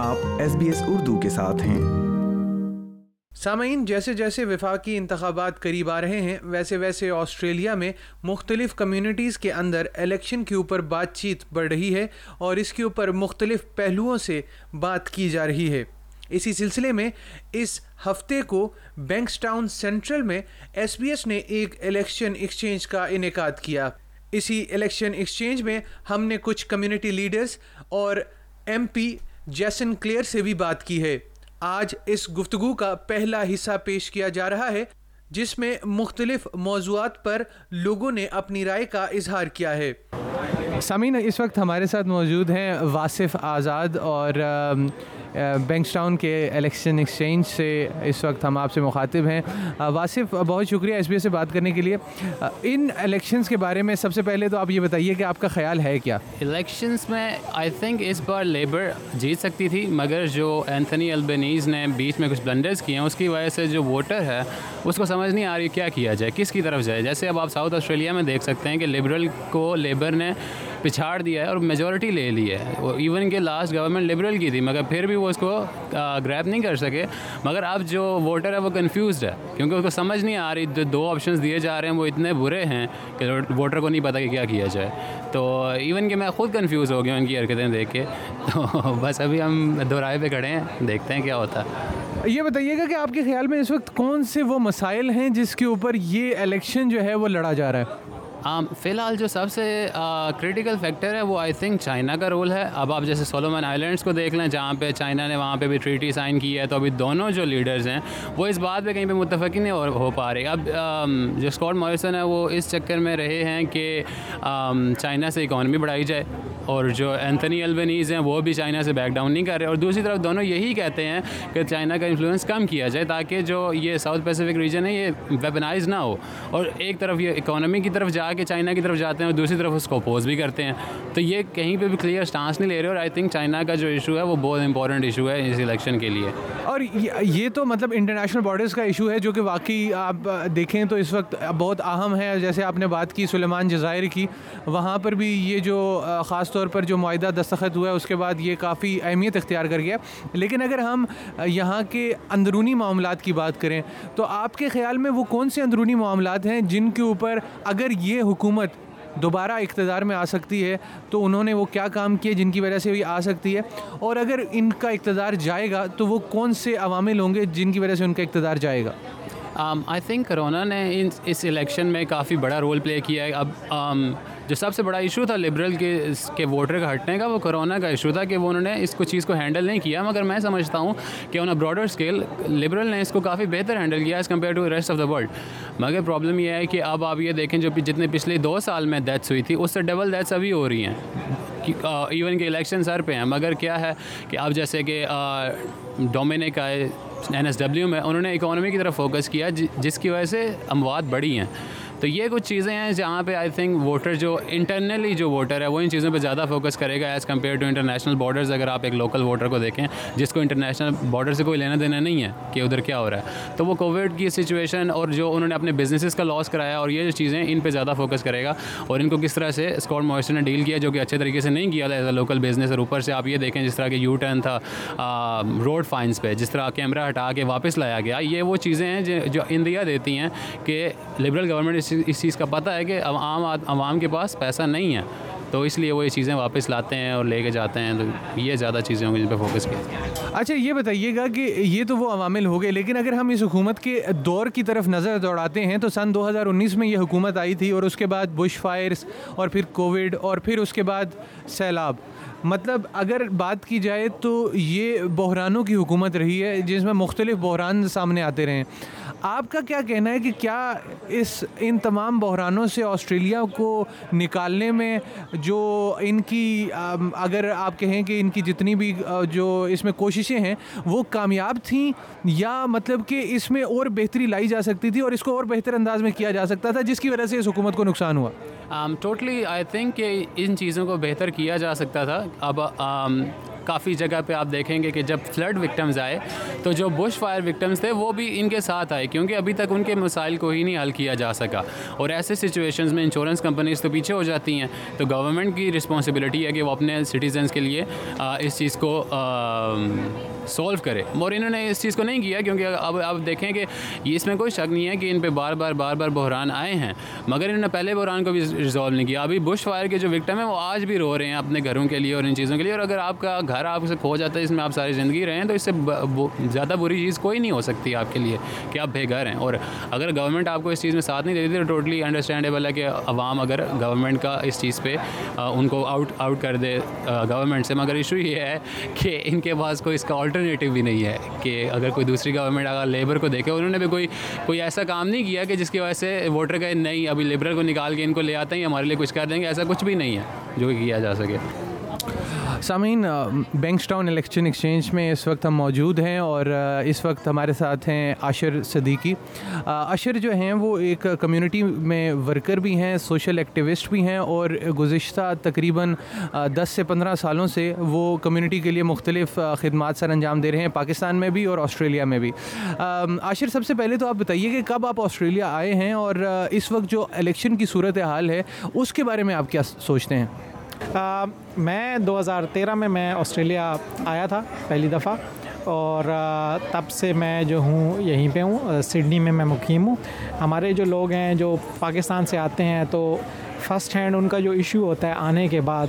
آپ S B S Urdu کے ساتھ ہیں سامعین جیسے جیسے وفاقی انتخابات قریب آ رہے ہیں ویسے ویسے آسٹریلیا میں مختلف کمیونٹیز کے اندر الیکشن کے اوپر بات چیت بڑھ رہی ہے اور اس کے اوپر مختلف پہلوؤں سے بات کی جا رہی ہے اسی سلسلے میں اس ہفتے کو بینکس ٹاؤن سینٹرل میں ایس بی ایس نے ایک الیکشن ایکسچینج کا انعقاد کیا اسی الیکشن ایکسچینج میں ہم نے کچھ کمیونٹی لیڈرز اور ایم پی جیسن کلیئر سے بھی بات کی ہے آج اس گفتگو کا پہلا حصہ پیش کیا جا رہا ہے جس میں مختلف موضوعات پر لوگوں نے اپنی رائے کا اظہار کیا ہے سامین اس وقت ہمارے ساتھ موجود ہیں واصف آزاد اور بینکس ٹاؤن کے الیکشن ایکسچینج سے اس وقت ہم آپ سے مخاطب ہیں واصف بہت شکریہ ایس بی ایس سے بات کرنے کے لیے ان الیکشنس کے بارے میں سب سے پہلے تو آپ یہ بتائیے کہ آپ کا خیال ہے کیا الیکشنس میں I think us bar labour جیت سکتی تھی مگر جو اینتھنی البنیز نے بیچ میں کچھ بلنڈرز کیے ہیں اس کی وجہ سے جو ووٹر ہے اس کو سمجھ نہیں آ رہی کیا کیا جائے کس کی طرف جائے جیسے اب آپ ساؤتھ آسٹریلیا میں دیکھ سکتے ہیں کہ لیبرل کو لیبر نے پچھاڑ دیا ہے اور میجورٹی لے لی ہے ایون کہ لاسٹ گورنمنٹ لبرل کی تھی مگر پھر بھی وہ اس کو گریپ نہیں کر سکے مگر اب جو ووٹر ہے وہ کنفیوزڈ ہے کیونکہ اس کو سمجھ نہیں آ رہی جو دو آپشنس دیے جا رہے ہیں وہ اتنے برے ہیں کہ ووٹر کو نہیں پتہ کہ کیا کیا جائے تو ایون کہ میں خود کنفیوز ہو گیا ان کی حرکتیں دیکھ کے تو بس ابھی ہم دہرائے پہ کھڑے ہیں دیکھتے ہیں کیا ہوتا ہے یہ بتائیے گا کہ آپ کے خیال میں اس وقت کون سے وہ مسائل ہیں جس کے اوپر یہ الیکشن جو ہے وہ لڑا جا رہا ہے فی الحال جو سب سے کریٹیکل فیکٹر ہے وہ آئی تھنک چائنا کا رول ہے اب آپ جیسے سولومن مین آئی لینڈس کو دیکھ لیں جہاں پہ چائنا نے وہاں پہ بھی ٹریٹی سائن کی ہے تو ابھی دونوں جو لیڈرز ہیں وہ اس بات پہ کہیں پہ متفق ہی نہیں ہو پا رہے اب جو اسکاٹ موریسن ہے وہ اس چکر میں رہے ہیں کہ چائنا سے اکانومی بڑھائی جائے اور جو اینتھنی البنیز ہیں وہ بھی چائنا سے بیک ڈاؤن نہیں کر رہے اور دوسری طرف دونوں یہی کہتے ہیں کہ چائنا کا انفلوئنس کم کیا جائے تاکہ جو یہ ساؤتھ پیسیفک ریجن ہے یہ ویپنائز نہ ہو اور ایک طرف یہ اکانومی کی طرف جا چائنا کی طرف جاتے ہیں اور دوسری طرف اس کو اپوز بھی کرتے ہیں تو یہ کہیں پہ بھی سٹانس نہیں لے رہے اور آئی چائنا کا جو ایشو ہے وہ بہت ایشو ہے اس الیکشن کے لیے اور یہ تو مطلب انٹرنیشنل بارڈرز کا ایشو ہے جو کہ واقعی آپ دیکھیں تو اس وقت بہت اہم ہے جیسے آپ نے بات کی سلیمان جزائر کی وہاں پر بھی یہ جو خاص طور پر جو معاہدہ دستخط ہوا ہے اس کے بعد یہ کافی اہمیت اختیار کر گیا لیکن اگر ہم یہاں کے اندرونی معاملات کی بات کریں تو آپ کے خیال میں وہ کون سے اندرونی معاملات ہیں جن کے اوپر اگر یہ یہ حکومت دوبارہ اقتدار میں آ سکتی ہے تو انہوں نے وہ کیا کام کیے جن کی وجہ سے یہ آ سکتی ہے اور اگر ان کا اقتدار جائے گا تو وہ کون سے عوامل ہوں گے جن کی وجہ سے ان کا اقتدار جائے گا آئی تھنک کرونا نے اس الیکشن میں کافی بڑا رول پلے کیا ہے اب جو سب سے بڑا ایشو تھا لبرل کے ووٹر کا ہٹنے کا وہ کرونا کا ایشو تھا کہ وہ انہوں نے اس کو چیز کو ہینڈل نہیں کیا مگر میں سمجھتا ہوں کہ انہیں براڈر اسکیل لبرل نے اس کو کافی بہتر ہینڈل کیا as compare to rest of the world مگر پرابلم یہ ہے کہ اب آپ یہ دیکھیں جو جتنے پچھلے دو سال میں ڈیتھس ہوئی تھی اس سے ڈبل ڈیتھس ابھی ہو رہی ہیں ایون کہ الیکشن سر پہ ہیں مگر کیا ہے کہ اب جیسے کہ ڈومینک آئے این ایس ڈبلیو میں انہوں نے اکانومی کی طرف فوکس کیا جس کی وجہ سے اموات بڑھی ہیں تو یہ کچھ چیزیں ہیں جہاں پہ آئی تھنک ووٹر جو انٹرنلی جو ووٹر ہے وہ ان چیزوں پہ زیادہ فوکس کرے گا as compare to international borders اگر آپ ایک لوکل ووٹر کو دیکھیں جس کو انٹرنیشنل بارڈر سے کوئی لینا دینا نہیں ہے کہ ادھر کیا ہو رہا ہے تو وہ کووڈ کی سچویشن اور جو انہوں نے اپنے بزنسز کا لاس کرایا اور یہ جو چیزیں ان پہ زیادہ فوکس کرے گا اور ان کو کس طرح سے اسکاٹ مویشن نے ڈیل کیا جو کہ اچھے طریقے سے نہیں کیا ایز اے لوکل بزنس اور اوپر سے آپ یہ دیکھیں جس طرح کہ یو ٹرن تھا روڈ فائنس پہ جس طرح کیمرہ ہٹا کے واپس لایا گیا یہ وہ چیزیں ہیں جو انڈیا دیتی ہیں کہ لبرل گورنمنٹ اس اس چیز کا پتہ ہے کہ عام عوام کے پاس پیسہ نہیں ہے تو اس لیے وہ یہ چیزیں واپس لاتے ہیں اور لے کے جاتے ہیں تو یہ زیادہ چیزیں ہوں گی جن پہ فوکس کیا اچھا یہ بتائیے گا کہ یہ تو وہ عوامل ہو گئے لیکن اگر ہم اس حکومت کے دور کی طرف نظر دوڑاتے ہیں تو سن دو ہزار انیس میں یہ حکومت آئی تھی اور اس کے بعد بش فائرس اور پھر کووڈ اور پھر اس کے بعد سیلاب مطلب اگر بات کی جائے تو یہ بحرانوں کی حکومت رہی ہے جس میں مختلف بحران سامنے آتے رہے ہیں آپ کا کیا کہنا ہے کہ کیا اس ان تمام بحرانوں سے آسٹریلیا کو نکالنے میں جو ان کی اگر آپ کہیں کہ ان کی جتنی بھی جو اس میں کوششیں ہیں وہ کامیاب تھیں یا مطلب کہ اس میں اور بہتری لائی جا سکتی تھی اور اس کو اور بہتر انداز میں کیا جا سکتا تھا جس کی وجہ سے اس حکومت کو نقصان ہوا ٹوٹلی آئی تھنک کہ ان چیزوں کو بہتر کیا جا سکتا تھا اب um, کافی جگہ پہ آپ دیکھیں گے کہ جب فلڈ وکٹمز آئے تو جو بش فائر وکٹمز تھے وہ بھی ان کے ساتھ آئے کیونکہ ابھی تک ان کے مسائل کو ہی نہیں حل کیا جا سکا اور ایسے سچویشنز میں انشورنس کمپنیز تو پیچھے ہو جاتی ہیں تو گورنمنٹ کی رسپانسبلٹی ہے کہ وہ اپنے سٹیزنس کے لیے uh, اس چیز کو um, سولو کرے اور انہوں نے اس چیز کو نہیں کیا کیونکہ اب آپ دیکھیں کہ یہ اس میں کوئی شک نہیں ہے کہ ان پہ بار بار بار بار بحران آئے ہیں مگر انہوں نے پہلے بحران کو بھی ریزالو نہیں کیا ابھی بش فائر کے جو وکٹم ہیں وہ آج بھی رو رہے ہیں اپنے گھروں کے لیے اور ان چیزوں کے لیے اور اگر آپ کا گھر آپ سے کھو جاتا ہے اس میں آپ ساری زندگی رہے ہیں تو اس سے زیادہ بری چیز کوئی نہیں ہو سکتی آپ کے لیے کہ آپ بے گھر ہیں اور اگر گورنمنٹ آپ کو اس چیز میں ساتھ نہیں دیتی تو ٹوٹلی انڈرسٹینڈیبل ہے کہ عوام اگر گورنمنٹ کا اس چیز پہ ان کو آؤٹ آؤٹ کر دے گورنمنٹ سے مگر ایشو یہ ہے کہ ان کے پاس کوئی اس کا آلٹر آلٹرنیٹیو بھی نہیں ہے کہ اگر کوئی دوسری گورنمنٹ اگر لیبر کو دیکھے انہوں نے بھی کوئی کوئی ایسا کام نہیں کیا کہ جس کی وجہ سے ووٹر کا نہیں ابھی لیبرل کو نکال کے ان کو لے آتے ہیں ہمارے لیے کچھ کر دیں گے ایسا کچھ بھی نہیں ہے جو کیا جا سکے سامعین بینکسٹاؤن الیکشن ایکسچینج میں اس وقت ہم موجود ہیں اور اس وقت ہمارے ساتھ ہیں عاشر صدیقی عاشر جو ہیں وہ ایک کمیونٹی میں ورکر بھی ہیں سوشل ایکٹیوسٹ بھی ہیں اور گزشتہ تقریباً دس سے پندرہ سالوں سے وہ کمیونٹی کے لیے مختلف خدمات سر انجام دے رہے ہیں پاکستان میں بھی اور آسٹریلیا میں بھی عاشر سب سے پہلے تو آپ بتائیے کہ کب آپ آسٹریلیا آئے ہیں اور اس وقت جو الیکشن کی صورت حال ہے اس کے بارے میں آپ کیا سوچتے ہیں میں دو ہزار تیرہ میں میں آسٹریلیا آیا تھا پہلی دفعہ اور تب سے میں جو ہوں یہیں پہ ہوں سڈنی میں میں مقیم ہوں ہمارے جو لوگ ہیں جو پاکستان سے آتے ہیں تو فرسٹ ہینڈ ان کا جو ایشو ہوتا ہے آنے کے بعد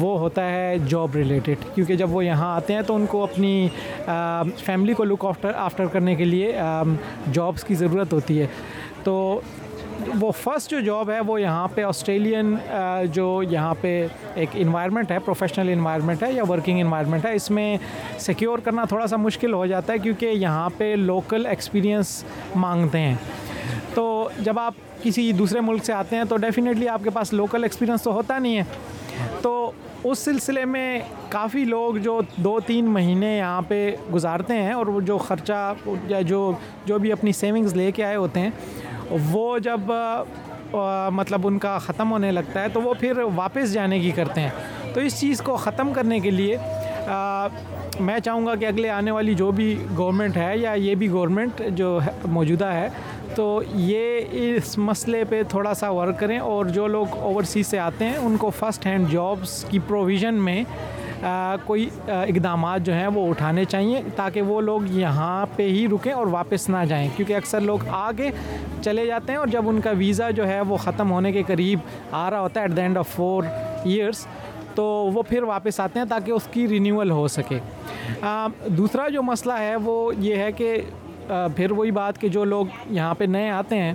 وہ ہوتا ہے جاب ریلیٹڈ کیونکہ جب وہ یہاں آتے ہیں تو ان کو اپنی فیملی کو لک آفٹر آفٹر کرنے کے لیے جابس کی ضرورت ہوتی ہے تو وہ فرسٹ جو جاب ہے وہ یہاں پہ آسٹریلین جو یہاں پہ ایک انوائرمنٹ ہے پروفیشنل انوائرمنٹ ہے یا ورکنگ انوائرمنٹ ہے اس میں سیکیور کرنا تھوڑا سا مشکل ہو جاتا ہے کیونکہ یہاں پہ لوکل ایکسپیرینس مانگتے ہیں تو جب آپ کسی دوسرے ملک سے آتے ہیں تو ڈیفینیٹلی آپ کے پاس لوکل ایکسپیرینس تو ہوتا نہیں ہے تو اس سلسلے میں کافی لوگ جو دو تین مہینے یہاں پہ گزارتے ہیں اور وہ جو خرچہ یا جو جو بھی اپنی سیونگز لے کے آئے ہوتے ہیں وہ جب مطلب ان کا ختم ہونے لگتا ہے تو وہ پھر واپس جانے کی کرتے ہیں تو اس چیز کو ختم کرنے کے لیے میں چاہوں گا کہ اگلے آنے والی جو بھی گورنمنٹ ہے یا یہ بھی گورنمنٹ جو موجودہ ہے تو یہ اس مسئلے پہ تھوڑا سا ورک کریں اور جو لوگ اوورسیز سے آتے ہیں ان کو فرسٹ ہینڈ جابس کی پروویژن میں کوئی اقدامات جو ہیں وہ اٹھانے چاہیے تاکہ وہ لوگ یہاں پہ ہی رکیں اور واپس نہ جائیں کیونکہ اکثر لوگ آگے چلے جاتے ہیں اور جب ان کا ویزا جو ہے وہ ختم ہونے کے قریب آ رہا ہوتا ہے at the end of four years تو وہ پھر واپس آتے ہیں تاکہ اس کی رینیول ہو سکے دوسرا جو مسئلہ ہے وہ یہ ہے کہ پھر وہی بات کہ جو لوگ یہاں پہ نئے آتے ہیں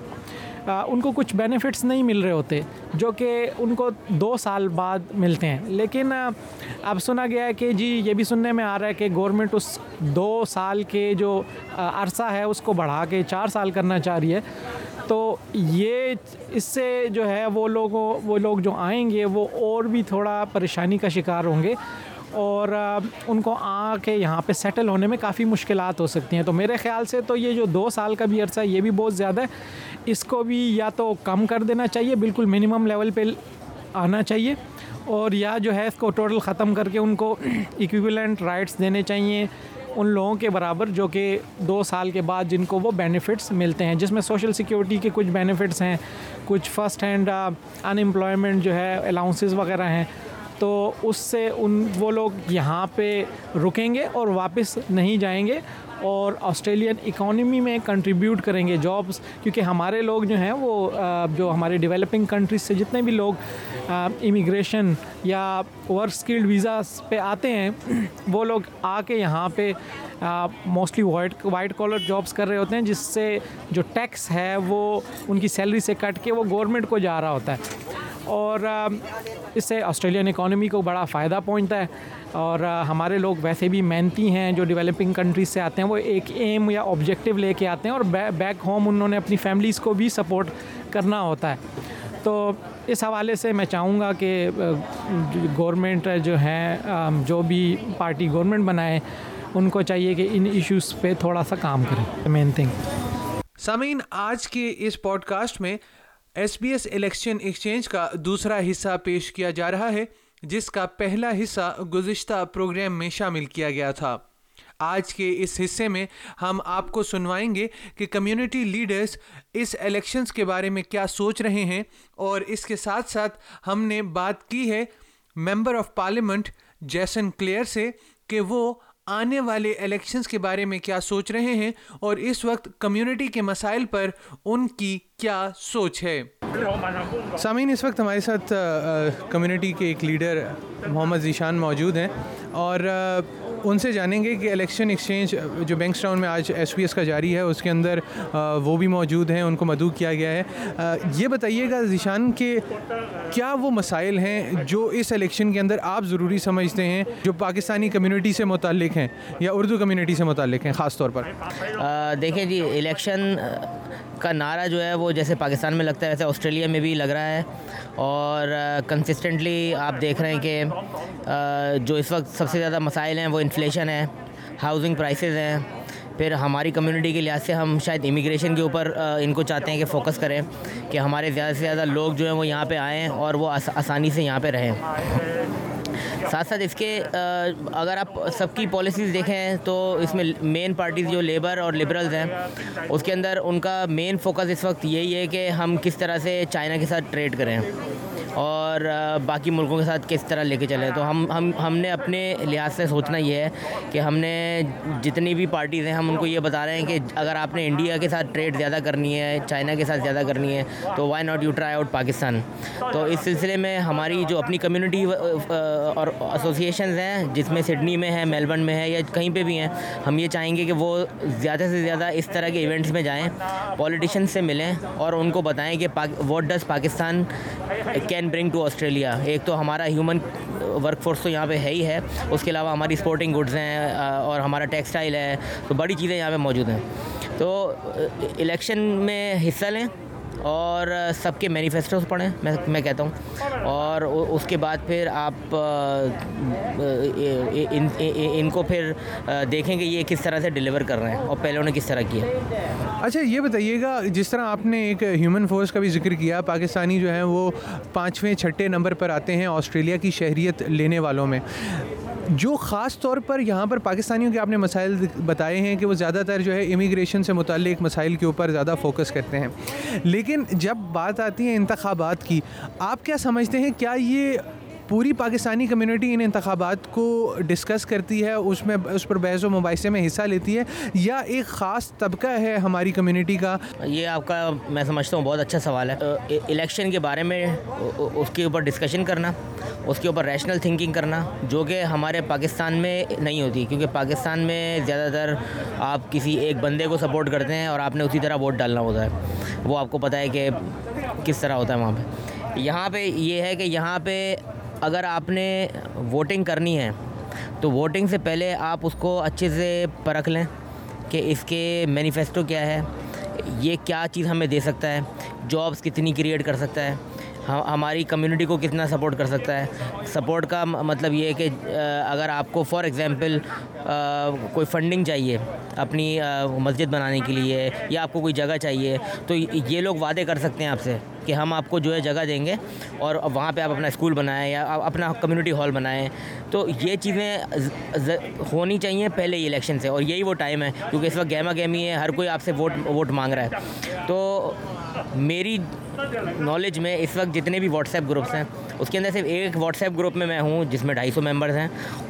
ان کو کچھ بینیفٹس نہیں مل رہے ہوتے جو کہ ان کو دو سال بعد ملتے ہیں لیکن اب سنا گیا ہے کہ جی یہ بھی سننے میں آ رہا ہے کہ گورنمنٹ اس دو سال کے جو عرصہ ہے اس کو بڑھا کے چار سال کرنا چاہ رہی ہے تو یہ اس سے جو ہے وہ لوگوں وہ لوگ جو آئیں گے وہ اور بھی تھوڑا پریشانی کا شکار ہوں گے اور ان کو آ کے یہاں پہ سیٹل ہونے میں کافی مشکلات ہو سکتی ہیں تو میرے خیال سے تو یہ جو دو سال کا بھی عرصہ ہے یہ بھی بہت زیادہ ہے اس کو بھی یا تو کم کر دینا چاہیے بالکل منیمم لیول پہ آنا چاہیے اور یا جو ہے اس کو ٹوٹل ختم کر کے ان کو ایکویولنٹ رائٹس دینے چاہیے ان لوگوں کے برابر جو کہ دو سال کے بعد جن کو وہ بینیفٹس ملتے ہیں جس میں سوشل سیکیورٹی کے کچھ بینیفٹس ہیں کچھ فرسٹ ہینڈ انمپلائمنٹ جو ہے الاؤنسز وغیرہ ہیں تو اس سے ان وہ لوگ یہاں پہ رکیں گے اور واپس نہیں جائیں گے اور آسٹریلین اکانومی میں کنٹریبیوٹ کریں گے جابس کیونکہ ہمارے لوگ جو ہیں وہ جو ہمارے ڈیولپنگ کنٹریز سے جتنے بھی لوگ امیگریشن یا ورک اسکل ویزا پہ آتے ہیں وہ لوگ آ کے یہاں پہ mostly white white collar jobs کر رہے ہوتے ہیں جس سے جو ٹیکس ہے وہ ان کی سیلری سے کٹ کے وہ گورنمنٹ کو جا رہا ہوتا ہے اور اس سے آسٹریلین اکانومی کو بڑا فائدہ پہنچتا ہے اور ہمارے لوگ ویسے بھی محنتی ہیں جو ڈیولپنگ کنٹریز سے آتے ہیں وہ ایک ایم یا آبجیکٹیو لے کے آتے ہیں اور بیک ہوم انہوں نے اپنی فیملیز کو بھی سپورٹ کرنا ہوتا ہے تو اس حوالے سے میں چاہوں گا کہ گورنمنٹ جو ہیں جو بھی پارٹی گورنمنٹ بنائے ان کو چاہیے کہ ان ایشوز پہ تھوڑا سا کام کریں مین تھنگ سامعین آج کے اس پوڈ کاسٹ میں S B S election exchange کا دوسرا حصہ پیش کیا جا رہا ہے جس کا پہلا حصہ گزشتہ پروگرام میں شامل کیا گیا تھا آج کے اس حصے میں ہم آپ کو سنوائیں گے کہ کمیونٹی لیڈرز اس الیکشنز کے بارے میں کیا سوچ رہے ہیں اور اس کے ساتھ ساتھ ہم نے بات کی ہے member of parliament Jason Clare سے کہ وہ آنے والے الیکشنز کے بارے میں کیا سوچ رہے ہیں اور اس وقت کمیونٹی کے مسائل پر ان کی کیا سوچ ہے سامعین اس وقت ہمارے ساتھ کمیونٹی کے ایک لیڈر محمد ذیشان موجود ہیں اور ان سے جانیں گے کہ الیکشن ایکسچینج جو بینکس ٹاؤن میں آج ایس پی ایس کا جاری ہے اس کے اندر وہ بھی موجود ہیں ان کو مدعو کیا گیا ہے یہ بتائیے گا ذیشان کہ کیا وہ مسائل ہیں جو اس الیکشن کے اندر آپ ضروری سمجھتے ہیں جو پاکستانی کمیونٹی سے متعلق ہیں یا اردو کمیونٹی سے متعلق ہیں خاص طور پر دیکھیں جی الیکشن کا نعرہ جو ہے وہ جیسے پاکستان میں لگتا ہے ویسے آسٹریلیا میں بھی لگ رہا ہے اور کنسسٹنٹلی آپ دیکھ رہے ہیں کہ جو اس وقت سب سے زیادہ مسائل ہیں وہ انفلیشن ہے ہاؤزنگ پرائسز ہیں پھر ہماری کمیونٹی کے لحاظ سے ہم شاید امیگریشن کے اوپر ان کو چاہتے ہیں کہ فوکس کریں کہ ہمارے زیادہ سے زیادہ لوگ جو ہیں وہ یہاں پہ آئیں اور وہ آسانی سے یہاں پہ رہیں ساتھ ساتھ اس کے اگر آپ سب کی پالیسیز دیکھیں تو اس میں مین پارٹیز جو لیبر اور لبرلز ہیں اس کے اندر ان کا مین فوکس اس وقت یہی ہے کہ ہم کس طرح سے چائنا کے ساتھ ٹریڈ کریں اور باقی ملکوں کے ساتھ کس طرح لے کے چلیں تو ہم ہم نے اپنے لحاظ سے سوچنا یہ ہے کہ ہم نے جتنی بھی پارٹیز ہیں ہم ان کو یہ بتا رہے ہیں کہ اگر آپ نے انڈیا کے ساتھ ٹریڈ زیادہ کرنی ہے چائنا کے ساتھ زیادہ کرنی ہے تو why not you try out Pakistan تو اس سلسلے میں ہماری جو اپنی کمیونٹی اور ایسوسیشنز ہیں جس میں سڈنی میں ہیں میلبرن میں ہے یا کہیں پہ بھی ہیں ہم یہ چاہیں گے کہ وہ زیادہ سے زیادہ اس طرح کے ایونٹس میں جائیں پالیٹیشین سے ملیں اور ان کو بتائیں کہ what does Pakistan can bring to Australia ایک تو ہمارا ہیومن ورک فورس تو یہاں پہ ہے ہی ہے اس کے علاوہ ہماری اسپورٹنگ گڈز ہیں اور ہمارا ٹیکسٹائل ہے تو بڑی چیزیں یہاں پہ موجود ہیں تو الیکشن میں حصہ لیں اور سب کے مینیفیسٹوز پڑھیں میں کہتا ہوں اور اس کے بعد پھر آپ ان کو پھر دیکھیں کہ یہ کس طرح سے ڈیلیور کر رہے ہیں اور پہلے انہیں کس طرح کیا اچھا یہ بتائیے گا جس طرح آپ نے ایک ہیومن فورس کا بھی ذکر کیا پاکستانی جو ہیں وہ پانچویں چھٹے نمبر پر آتے ہیں آسٹریلیا کی شہریت لینے والوں میں جو خاص طور پر یہاں پر پاکستانیوں کے آپ نے مسائل بتائے ہیں کہ وہ زیادہ تر جو ہے امیگریشن سے متعلق مسائل کے اوپر زیادہ فوکس کرتے ہیں لیکن جب بات آتی ہے انتخابات کی آپ کیا سمجھتے ہیں کیا یہ پوری پاکستانی کمیونٹی ان انتخابات کو ڈسکس کرتی ہے اس میں اس پر بحث و مباحثے میں حصہ لیتی ہے یا ایک خاص طبقہ ہے ہماری کمیونٹی کا یہ آپ کا میں سمجھتا ہوں بہت اچھا سوال ہے الیکشن کے بارے میں اس کے اوپر ڈسکشن کرنا اس کے اوپر ریشنل تھنکنگ کرنا جو کہ ہمارے پاکستان میں نہیں ہوتی کیونکہ پاکستان میں زیادہ تر آپ کسی ایک بندے کو سپورٹ کرتے ہیں اور آپ نے اسی طرح ووٹ ڈالنا ہوتا ہے وہ آپ کو پتہ ہے کہ کس طرح ہوتا ہے وہاں پہ یہاں پہ یہ ہے کہ یہاں پہ اگر آپ نے ووٹنگ کرنی ہے تو ووٹنگ سے پہلے آپ اس کو اچھے سے پرکھ لیں کہ اس کے مینیفیسٹو کیا ہے یہ کیا چیز ہمیں دے سکتا ہے جابس کتنی کریٹ کر سکتا ہے ہماری کمیونٹی کو کتنا سپورٹ کر سکتا ہے سپورٹ کا مطلب یہ ہے کہ اگر آپ کو فار ایگزامپل کوئی فنڈنگ چاہیے اپنی مسجد بنانے کے لیے یا آپ کو کوئی جگہ چاہیے تو یہ لوگ وعدے کر سکتے ہیں آپ سے کہ ہم آپ کو جو ہے جگہ دیں گے اور وہاں پہ آپ اپنا اسکول بنائیں یا اپنا کمیونٹی ہال بنائیں تو یہ چیزیں ہونی چاہیے پہلے ہی الیکشن سے اور یہی وہ ٹائم ہے کیونکہ اس وقت گیما گیمی ہے ہر کوئی آپ سے ووٹ ووٹ مانگ رہا ہے تو میری نالج میں اس وقت جتنے بھی واٹس ایپ گروپس ہیں اس کے اندر صرف ایک واٹس ایپ گروپ میں میں ہوں جس میں ڈھائی سو ممبرس ہیں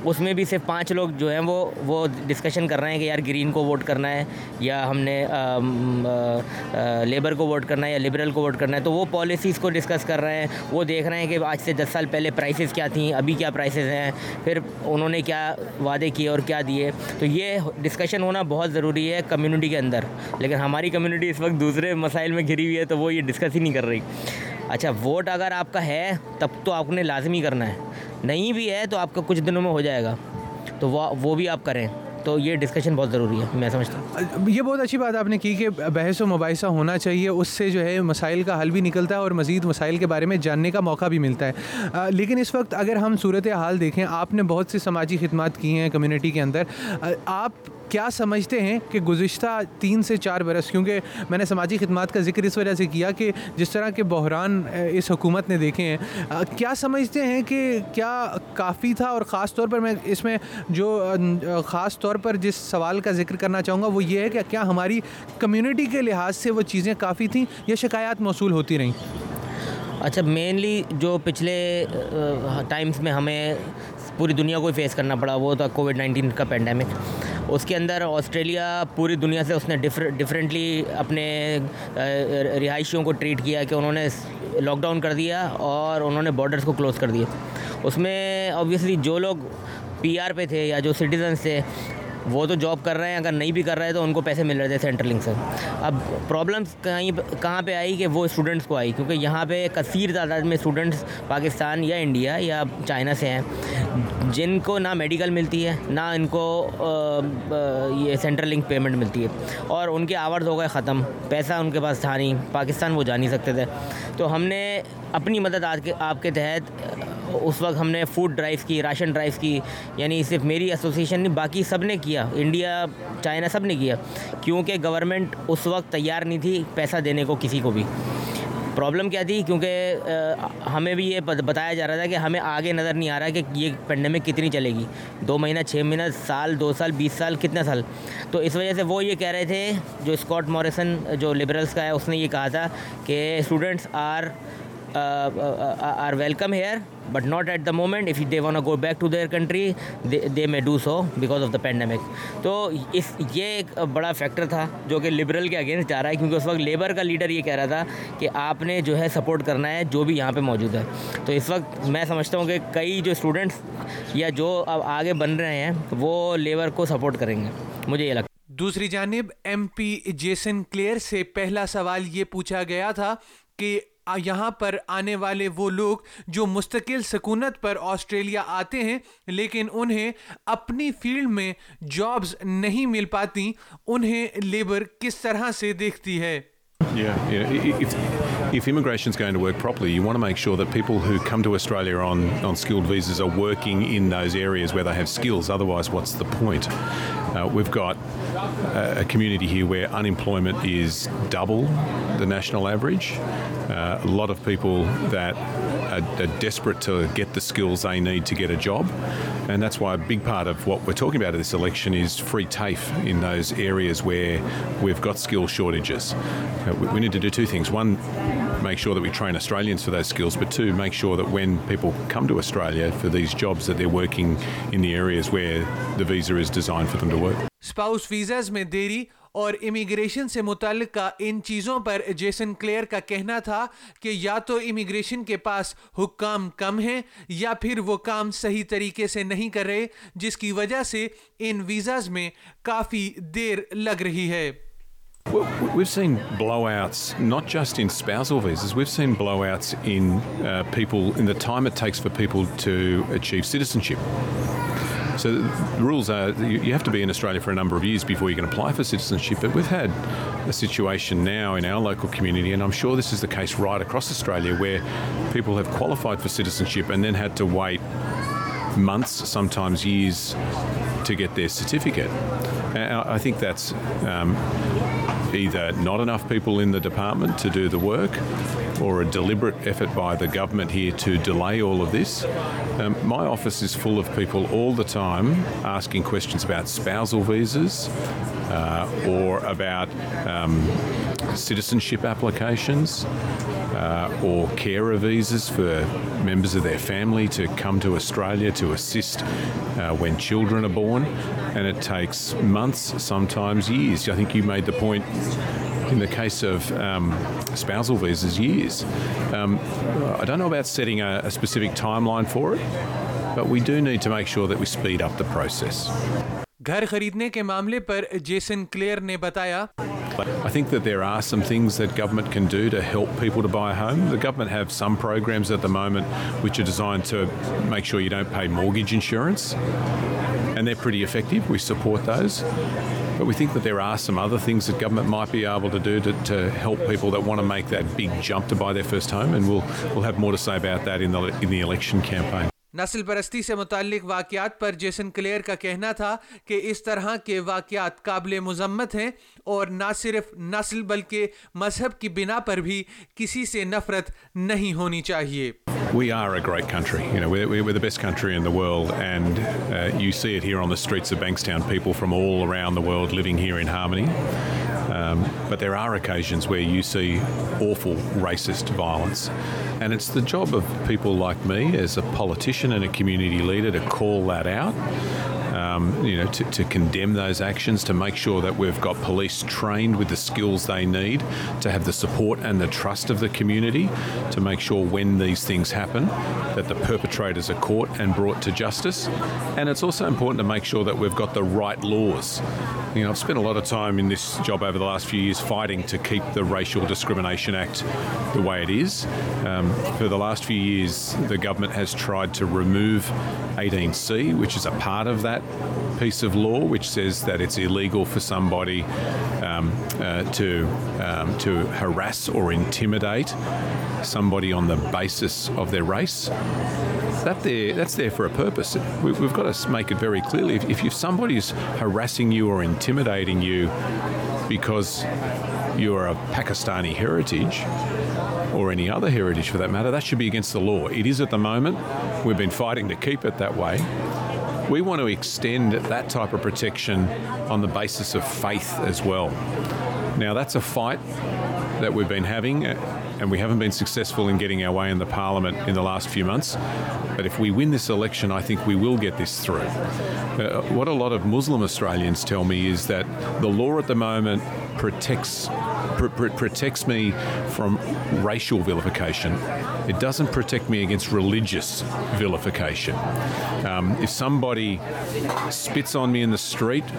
اس میں بھی صرف پانچ لوگ جو ہیں وہ وہ ڈسکشن کر رہے ہیں کہ یار گرین کو ووٹ کرنا ہے یا ہم نے لیبر کو ووٹ کرنا ہے یا لیبرل کو ووٹ کرنا ہے تو وہ پالیسیز کو ڈسکس کر رہے ہیں وہ دیکھ رہے ہیں کہ آج سے دس سال پہلے پرائسیز کیا تھیں ابھی کیا پرائسیز ہیں پھر انہوں نے کیا وعدے کیے اور کیا دیے تو یہ ڈسکشن ہونا بہت ضروری ہے کمیونٹی کے اندر لیکن ہماری کمیونٹی اس وقت دوسرے مسائل میں گھری ہوئی ہے تو وہ یہ ڈسکس ہی نہیں کر رہی اچھا ووٹ اگر آپ کا ہے تب تو آپ نے لازمی کرنا ہے نہیں بھی ہے تو آپ کا کچھ دنوں میں ہو جائے گا تو وہ بھی آپ کریں تو یہ ڈسکشن بہت ضروری ہے میں سمجھتا ہوں یہ بہت اچھی بات آپ نے کی کہ بحث و مباحثہ ہونا چاہیے اس سے جو ہے مسائل کا حل بھی نکلتا ہے اور مزید مسائل کے بارے میں جاننے کا موقع بھی ملتا ہے لیکن اس وقت اگر ہم صورت حال دیکھیں آپ نے بہت سی سماجی خدمات کی ہیں کمیونٹی کے اندر آپ کیا سمجھتے ہیں کہ گزشتہ تین سے چار برس کیونکہ میں نے سماجی خدمات کا ذکر اس وجہ سے کیا کہ جس طرح کے بحران اس حکومت نے دیکھے ہیں کیا سمجھتے ہیں کہ کیا کافی تھا اور خاص طور پر میں اس میں جو خاص طور پر جس سوال کا ذکر کرنا چاہوں گا وہ یہ ہے کہ کیا ہماری کمیونٹی کے لحاظ سے وہ چیزیں کافی تھیں یا شکایات موصول ہوتی رہیں اچھا مینلی جو پچھلے ٹائمز میں ہمیں پوری دنیا کو فیس کرنا پڑا وہ تھا کووڈ نائنٹین کا پینڈیمک اس کے اندر آسٹریلیا پوری دنیا سے اس نے ڈفرینٹلی اپنے رہائشیوں کو ٹریٹ کیا کہ انہوں نے لاک ڈاؤن کر دیا اور انہوں نے بارڈرز کو کلوز کر دیا اس میں آبویسلی جو لوگ پی آر پہ تھے یا جو سٹیزنس تھے وہ تو جاب کر رہے ہیں اگر نہیں بھی کر رہے تو ان کو پیسے مل رہے تھے سینٹرلنگ سے اب پرابلمس کہیں کہاں پہ آئی کہ وہ اسٹوڈنٹس کو آئی کیونکہ یہاں پہ کثیر تعداد میں اسٹوڈنٹس پاکستان یا انڈیا یا چائنا سے ہیں جن کو نہ میڈیکل ملتی ہے نہ ان کو یہ لنک پیمنٹ ملتی ہے اور ان کے آورز ہو گئے ختم پیسہ ان کے پاس تھا نہیں پاکستان وہ جا نہیں سکتے تھے تو ہم نے اپنی مدد آج کے آپ کے تحت اس وقت ہم نے فوڈ ڈرائیو کی راشن ڈرائیو کی یعنی صرف میری ایسوسیشن باقی سب نے کیا انڈیا چائنا سب نے کیا کیونکہ گورنمنٹ اس وقت تیار نہیں تھی پیسہ دینے کو کسی کو بھی پرابلم کیا تھی کیونکہ ہمیں بھی یہ بتایا جا رہا تھا کہ ہمیں آگے نظر نہیں آ رہا کہ یہ پینڈیمک کتنی چلے گی دو مہینہ چھ مہینہ سال دو سال بیس سال کتنے سال تو اس وجہ سے وہ یہ کہہ رہے تھے جو اسکاٹ موریسن جو لبرلس کا ہے اس نے یہ کہا تھا کہ students are are welcome here but not at the moment if they wanna go back to their country they may do so because of the pandemic تو اس یہ ایک بڑا فیکٹر تھا جو کہ لبرل کے اگینسٹ جا رہا ہے کیونکہ اس وقت لیبر کا لیڈر یہ کہہ رہا تھا کہ آپ نے جو ہے سپورٹ کرنا ہے جو بھی یہاں پہ موجود ہے تو اس وقت میں سمجھتا ہوں کہ کئی جو اسٹوڈنٹس یا جو اب آگے بن رہے ہیں وہ لیبر کو سپورٹ کریں گے مجھے یہ لگتا دوسری جانب ایم پی جیسن کلیئر سے پہلا سوال یہ پوچھا گیا تھا کہ یہاں پر آنے والے وہ لوگ جو مستقل سکونت پر آسٹریلیا آتے ہیں لیکن انہیں اپنی فیلڈ میں جابز نہیں مل پاتی انہیں لیبر کس طرح سے دیکھتی ہے Yeah, yeah. If, if immigration is going to work properly, you want to make sure that people who come to Australia on, on skilled visas are working in those areas where they have skills. Otherwise, what's the point? Uh, we've got a community here where unemployment is double the national average. Uh, a lot of people that are desperate to get the skills they need to get a job. And that's why a big part of what we're talking about at this election is free TAFE in those areas where we've got skill shortages. Uh, we need to do two things. One, make make sure sure that that that we train Australians for for for those skills, but two, when people come to to Australia these jobs they're working in the the areas where visa is designed them work. Immigration سے ان چیزوں پر Jason clear کا کہنا تھا کہ یا تو immigration کے پاس حکام کم ہیں یا پھر وہ کام صحیح طریقے سے نہیں کر رہے جس کی وجہ سے ان ویزاز میں کافی دیر لگ رہی ہے what sign believes not just answers with sign believes in people in people ship role way people heap and then head white man's some times it I think that's either not enough people in the department to do the work, or a deliberate effort by the government here to delay all of this. Um, my office is full of people all the time asking questions about spousal visas uh, or about um, citizenship applications. گھر خریدنے کے معاملے پر Jason clear نے بتایا But I think that there are some things that government can do to help people to buy a home. The government have some programs at the moment which are designed to make sure you don't pay mortgage insurance. And they're pretty effective. We support those. But we think that there are some other things that government might be able to do to, to help people that want to make that big jump to buy their first home. And we'll, we'll have more to say about that in the, in the election campaign. نسل پرستی سے متعلق واقعات پر Jason clear کا کہنا تھا کہ اس طرح کے واقعات قابل مذمت ہیں اور نہ صرف نسل بلکہ مذہب کی بنا پر بھی کسی سے نفرت نہیں ہونی چاہیے وے you see oh for rice bounce and it's the job of people like me as a politician and a community call we are in them these actions to make sure they have got بھلائی strong with skills they need to have the support and the trust of the community to make sure when these things happen justice and sure the right laws so discriminations the last phase the govern has through to remove I think C which is a part of that law which says that it's of somebody to harass or intimidate somebody on the basis of the race my cut very clearing you or intimidating because you are Pakistani heritage or hatred that should be against law it is we faring why We want to extend that type of protection on the basis of faith as well. Now, that's a fight that we've been having, uh, and we haven't been successful in getting our way in the parliament in the last few months. But if we win this election, I think we will get this through. Uh, what a lot of Muslim Australians tell me is that the law at the moment protects protects me from racial vilification it doesn't protect me against religious vilification somebody spits on میٹرٹ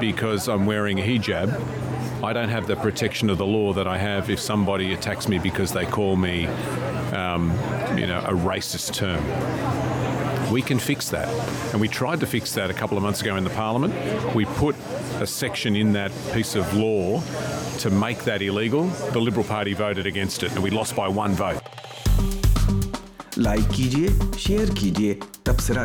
because جیب I do the protection I he racism we can fix then we Thar fix دفلس we پ section like کیجیے share کیجیے تبصرہ